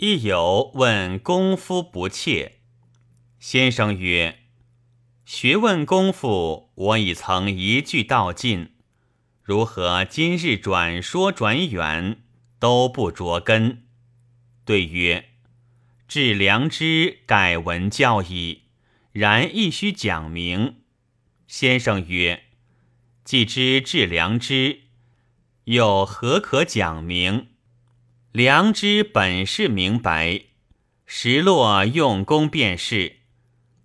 亦有问功夫不切。先生曰：“学问功夫，我已曾一句道尽，如何今日转说转远，都不着根？”对曰：“致良知，改文教矣。然亦须讲明。”先生曰：“既知致良知，又何可讲明？良知本是明白，实落用功便是。”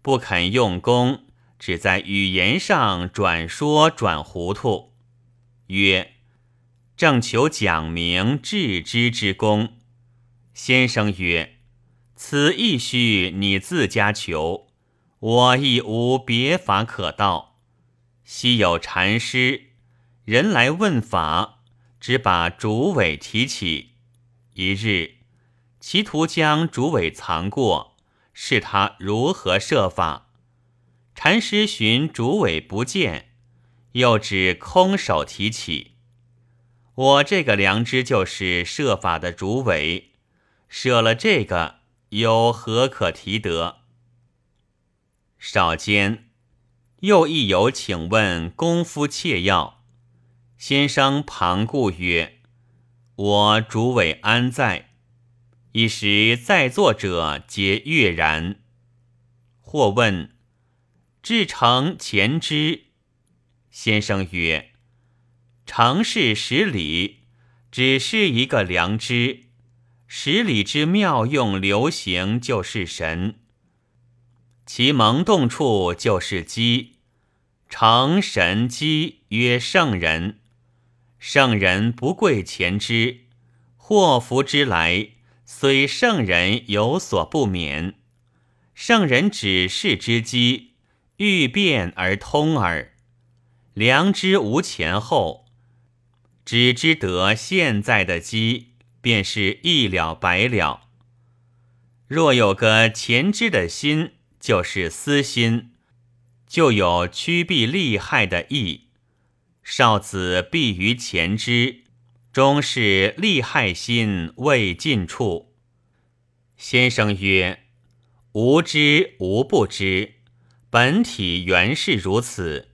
不肯用功，只在语言上转说转糊涂。曰：正求讲明致知之功。先生曰：此亦须你自家求，我亦无别法可道。昔有禅师，人来问法，只把竹尾提起。一日，其徒将竹尾藏过。是他如何设法？禅师寻竹尾不见，又指空手提起。我这个良知就是设法的竹尾，舍了这个，有何可提得？少间，又一有请问功夫切要。先生旁顾曰：“我主尾安在？”一时在座者皆悦然。或问：“至诚前知？”先生曰：“诚是十里，只是一个良知。十里之妙用流行，就是神；其萌动处，就是机。成神机，曰圣人。圣人不贵前知，祸福之来。”虽圣人有所不免，圣人指示之机，欲变而通耳。良知无前后，只知得现在的机，便是一了百了。若有个前知的心，就是私心，就有趋避利害的意。少子必于前之。终是利害心未尽处。先生曰：“无知无不知，本体原是如此。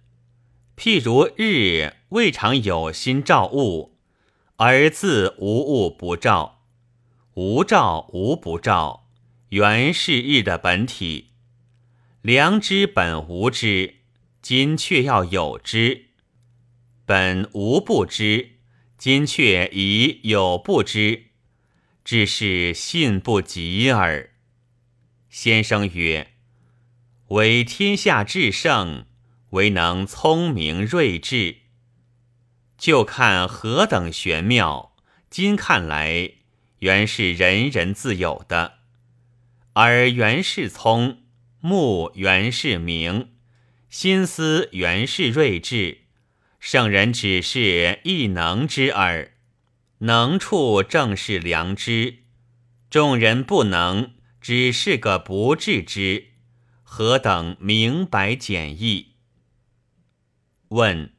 譬如日未尝有心照物，而自无物不照；无照无不照，原是日的本体。良知本无知，今却要有之，本无不知。”今却已有不知，只是信不及耳。先生曰：“为天下至圣，唯能聪明睿智。就看何等玄妙。今看来，原是人人自有的。而原是聪，目原是明，心思原是睿智。”圣人只是一能之耳，能处正是良知；众人不能，只是个不智之。何等明白简易？问：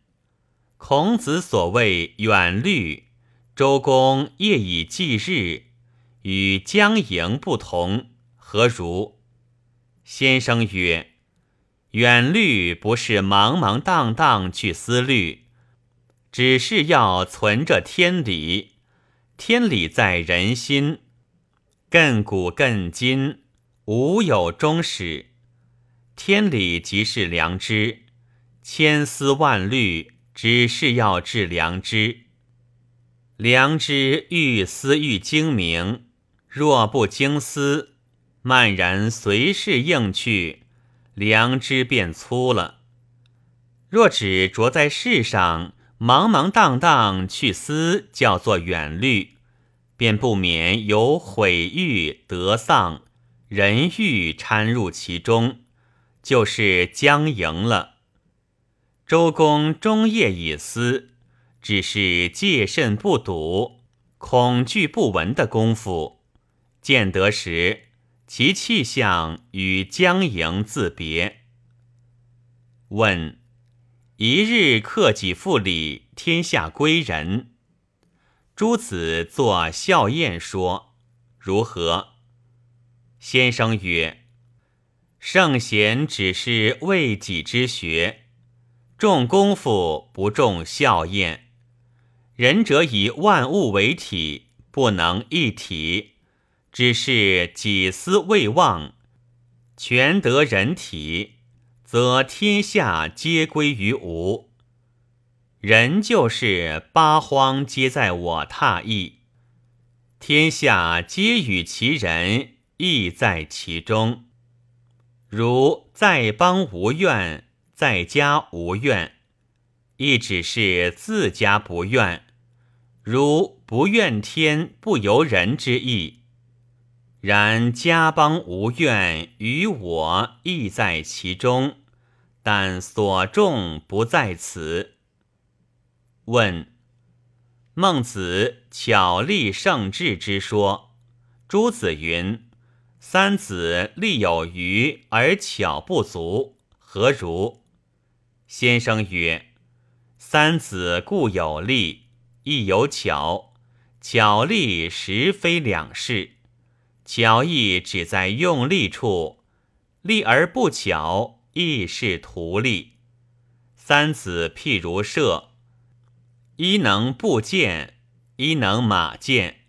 孔子所谓远虑，周公夜以继日，与将营不同，何如？先生曰。远虑不是茫茫荡荡去思虑，只是要存着天理。天理在人心，亘古亘今，无有终始。天理即是良知，千丝万虑，只是要治良知。良知愈思愈精明，若不精思，漫然随势应去。良知变粗了。若只着在世上，茫茫荡荡去思，叫做远虑，便不免有毁誉得丧、人欲掺入其中，就是僵营了。周公终夜以思，只是戒慎不睹、恐惧不闻的功夫，见得时。其气象与江营自别。问：一日克己复礼，天下归仁。诸子作笑宴说：如何？先生曰：“圣贤只是为己之学，重功夫不重笑宴。仁者以万物为体，不能一体，只是己思未忘，全得人体，则天下皆归于吾。人就是八荒皆在我榻翼。”天下皆与其人，亦在其中。如在邦无怨，在家无怨，亦只是自家不怨，如不怨天不由人之意。然家邦无怨，于我亦在其中，但所重不在此。问。孟子巧立圣智之说，朱子云：“三子力有余而巧不足，何如？”先生曰：“三子固有力，亦有巧，巧力实非两事。巧亦只在用力处，力而不巧，亦是徒力。三子譬如射。”一能步箭，一能马箭，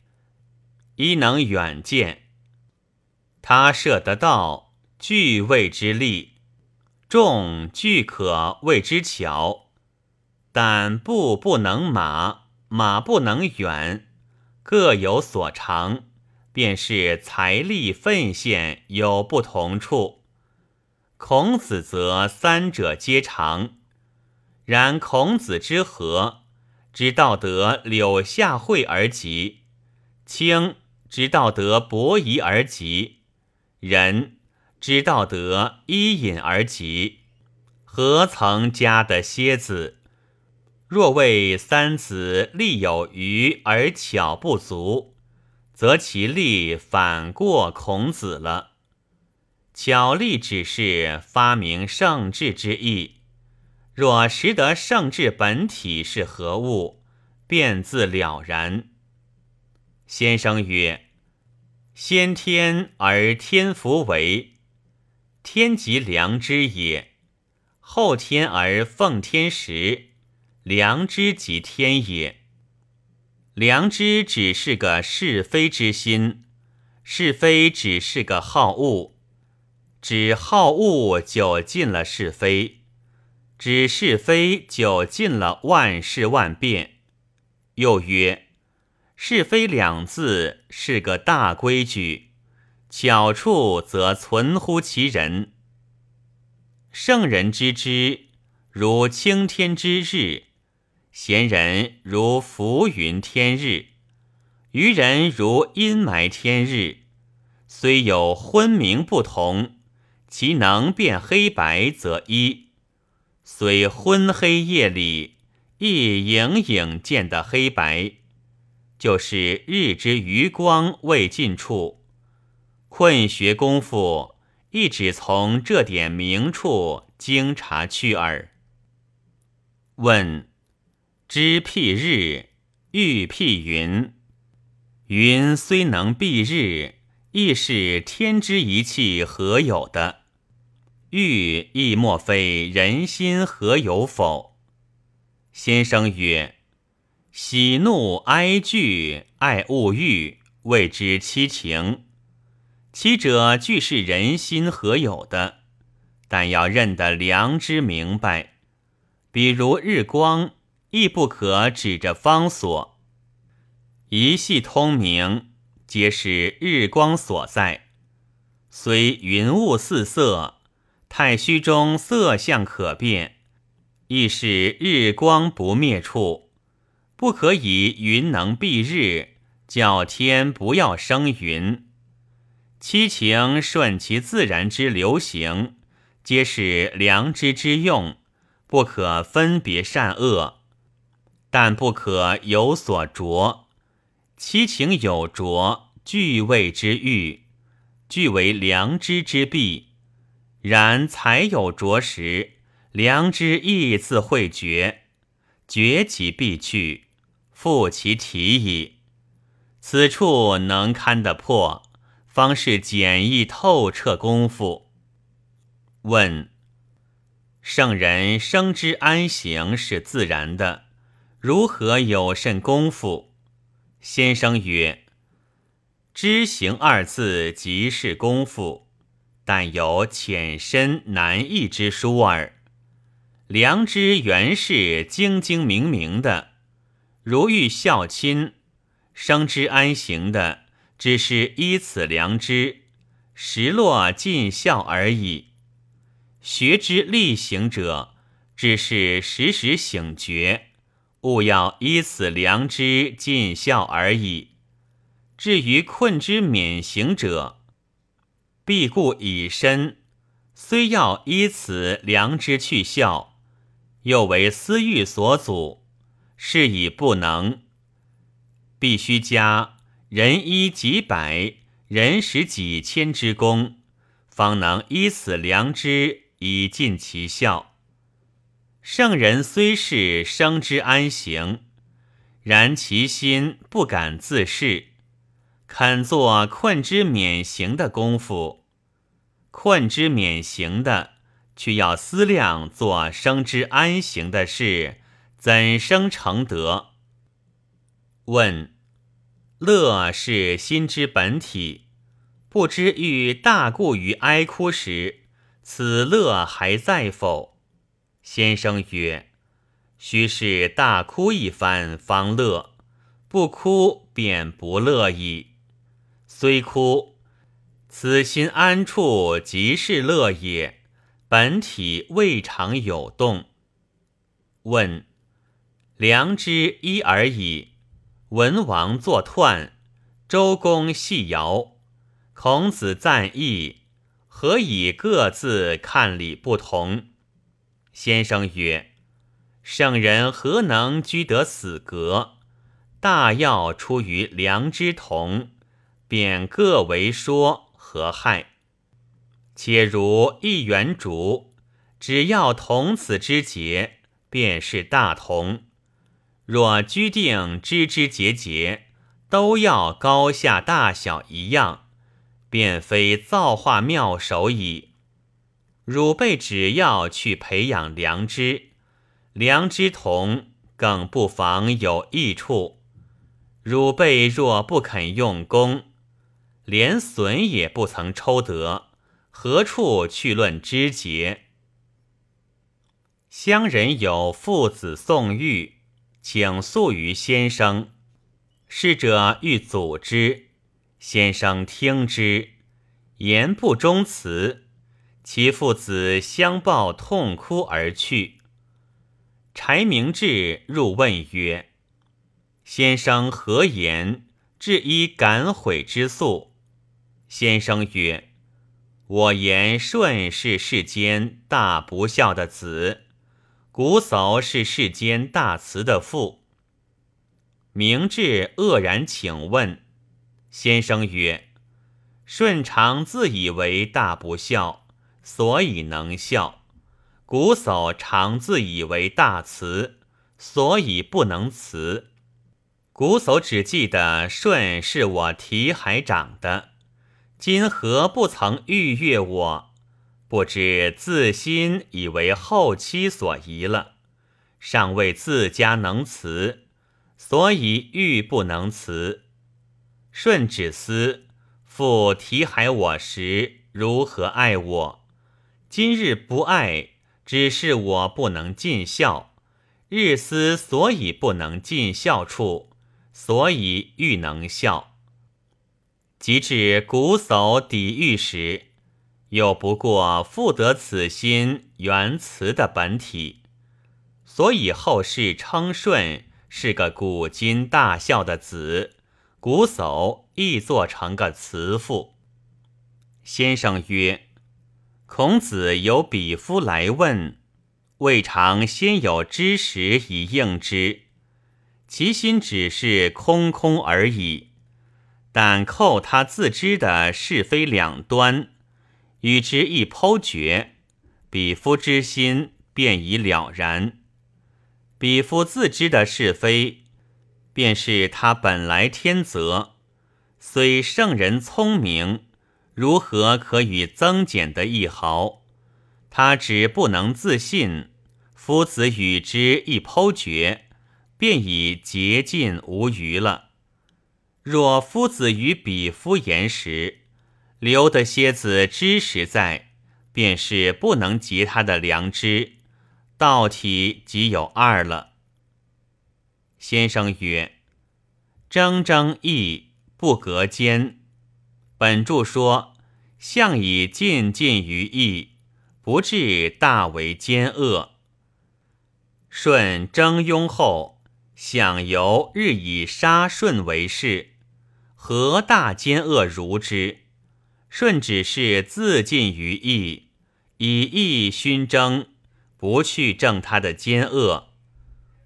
一能远箭。他射得到，俱谓之力；众俱可谓之巧。但步不能马，马不能远，各有所长，便是财力奉献有不同处。孔子则三者皆长，然孔子之和。知道得柳下惠而急，清知道得伯夷而急，仁知道得伊尹而急，何曾加的蝎子？若谓三子力有余而巧不足，则其力反过孔子了。巧立只是发明圣智之意。若识得圣智本体是何物，便自了然。先生曰：“先天而天福为，天即良知也；后天而奉天时，良知即天也。良知只是个是非之心，是非只是个好恶，只好恶就尽了是非。”知是非，就尽了万事万变。又曰：是非两字是个大规矩，巧处则存乎其人。圣人知之，如青天之日；贤人如浮云天日；愚人如阴霾天日。虽有昏明不同，其能辨黑白，则一。虽昏黑夜里，亦隐隐见得黑白，就是日之余光未尽处。困学功夫，亦只从这点明处经察去耳。问：知辟日，欲辟云。云虽能蔽日，亦是天之一气，何有的？欲亦莫非人心何有否？先生曰：喜怒哀惧爱恶欲，谓之七情。七者俱是人心何有的？但要认得良知明白。比如日光，亦不可指着方所。一系通明，皆是日光所在。虽云雾四色。太虚中色相可变，亦是日光不灭处，不可以云能蔽日，叫天不要生云。七情顺其自然之流行，皆是良知之用，不可分别善恶，但不可有所着。七情有着，俱谓之欲，俱为良知之弊。然才有着时，良知亦自会绝，绝其必去，复其体矣。此处能堪得破，方是简易透彻功夫。问：圣人生之安行是自然的，如何有甚功夫？先生曰：知行二字即是功夫，但有浅深难易之殊耳。良知原是精精明明的，如欲孝亲。生之安行的，只是依此良知，实落尽孝而已；学之力行者，只是时时醒觉，勿要依此良知尽孝而已。至于困之免行者，必固以身，虽要依此良知去孝，又为私欲所阻，是以不能。必须加人一几百，人十几千之功，方能依此良知以尽其孝。圣人虽是生之安行，然其心不敢自恃，肯做困之免行的功夫。困之免行的，却要思量做生之安行的事，怎生成德？问：乐是心之本体，不知欲大故于哀哭时，此乐还在否？先生曰：须是大哭一番方乐，不哭便不乐矣。虽哭，此心安处即是乐也，本体未尝有动。问：良知一而已。文王作彖，周公戏尧，孔子赞义，何以各自看理不同？先生曰：圣人何能居得死格？大要出于良知同，便各为说何害？且如一圆竹，只要同此之节，便是大同。若居定枝枝节节都要高下大小一样，便非造化妙手矣。汝辈只要去培养良知，良知同更不妨有益处。汝辈若不肯用功，连损也不曾抽得，何处去论枝节？乡人有父子送玉。请诉于先生，逝者欲阻之，先生听之，言不忠辞，其父子相抱痛哭而去。柴明志入问曰：“先生何言？至一感悔之诉。”先生曰：“我言舜是世间大不孝的子。”古叟是世间大慈的父。明智愕然，请问先生曰：“舜常自以为大不孝，所以能孝；古叟常自以为大慈，所以不能慈。古叟只记得舜是我提海长的，今何不曾逾越我？”不知自心以为后期所遗了，尚未自家能辞，所以欲不能辞。舜只思父提海我时如何爱我，今日不爱，只是我不能尽孝。日思所以不能尽孝处，所以欲能孝。及至古叟抵御时。又不过复得此心原慈的本体，所以后世称舜是个古今大孝的子，古叟亦做成个慈父。先生曰：“孔子有比夫来问，未尝先有知识以应之，其心只是空空而已。但扣他自知的是非两端。”与之一剖决，比夫之心便已了然。比夫自知的是非，便是他本来天择，虽圣人聪明，如何可与增减得一毫？他只不能自信。夫子与之一剖决，便已竭尽无余了。若夫子与彼夫言时，留得蝎子知实在，便是不能及他的良知，道体即有二了。先生曰：“铮铮义不隔间。”本著说：“相以尽尽于义，不至大为奸恶。”舜征庸后，想由日以杀舜为事，何大奸恶如之？舜只是自尽于义，以义熏蒸，不去正他的奸恶。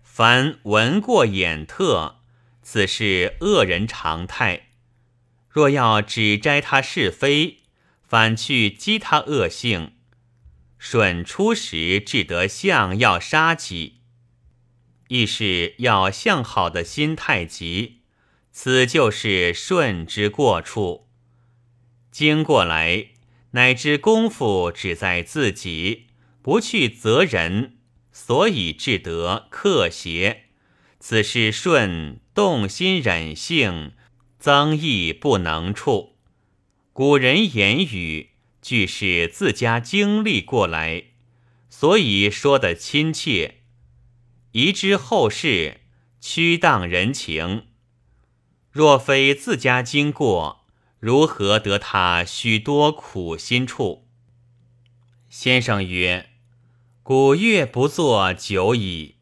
凡闻过眼特，此是恶人常态。若要只摘他是非，反去激他恶性。舜初时至得相要杀己，亦是要相好的心太急，此就是舜之过处。经过来，乃知功夫只在自己，不去责人，所以至得克邪。此是舜动心忍性，增益不能处。古人言语。俱是自家经历过来，所以说的亲切。移之后世，屈当人情。若非自家经过，如何得他许多苦心处？先生曰：“古月不作久矣，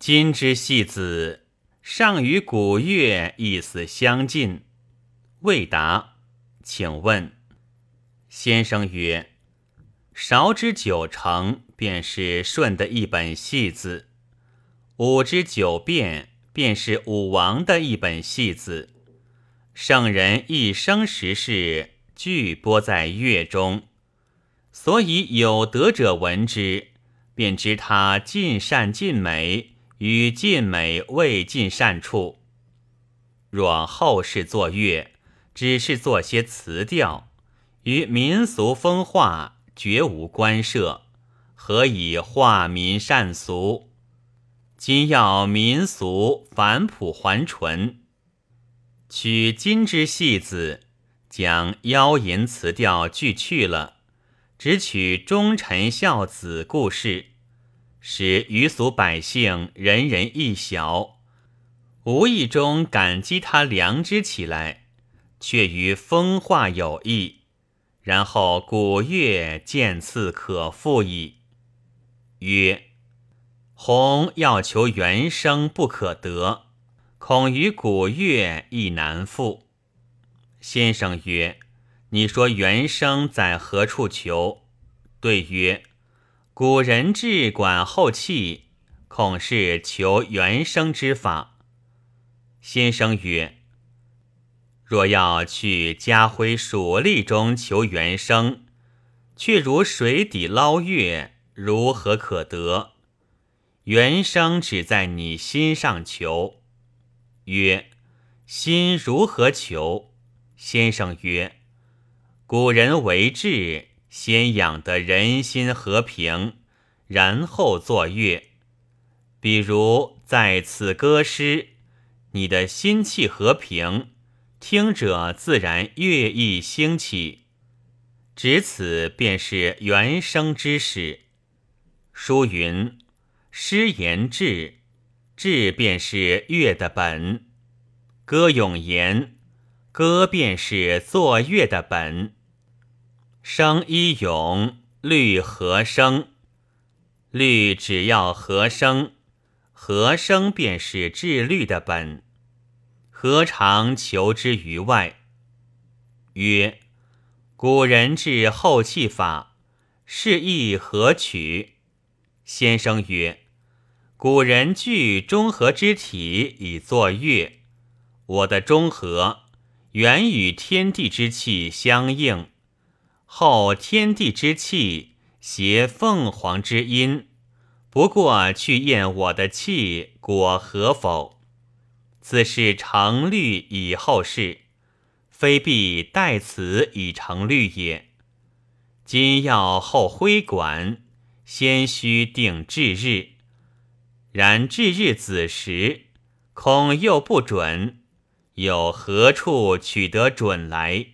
今之戏子，尚与古月意思相近。”未答，请问。先生曰：“韶之九成，便是舜的一本戏子；武之九变，便是武王的一本戏子。圣人一生时事，俱播在乐中，所以有德者闻之，便知他尽善尽美与尽美未尽善处。若后世作乐，只是做些词调。”与民俗风化绝无关涉，何以化民善俗？今要民俗返朴还淳，取今之戏子，将妖淫词调俱去了，只取忠臣孝子故事，使余俗百姓人人一晓，无意中感激他良知起来，却于风化有益。然后古乐渐次可复矣。曰：鸿要求原声不可得，恐于古乐亦难复。先生曰：你说原声在何处求？对曰：古人治管后器，恐是求原声之法。先生曰。若要去家徽蜀吏中求原声，却如水底捞月，如何可得？原声只在你心上求。曰：心如何求？先生曰：古人为治，先养得人心和平，然后作乐。比如在此歌诗，你的心气和平。听者自然乐意兴起，只此便是原声之始。书云：“诗言志，志便是乐的本；歌咏言，歌便是作乐的本。声一咏，律和声，律只要和声，和声便是治律的本。”何尝求之于外？曰：古人治后气法，是亦何取？先生曰：古人具中和之体以作乐，我的中和原与天地之气相应，后天地之气携凤凰之音，不过去验我的气果合否？自是成律以后事，非必待此以成律也。今要后挥管，先须定至日。然至日子时，恐又不准，有何处取得准来？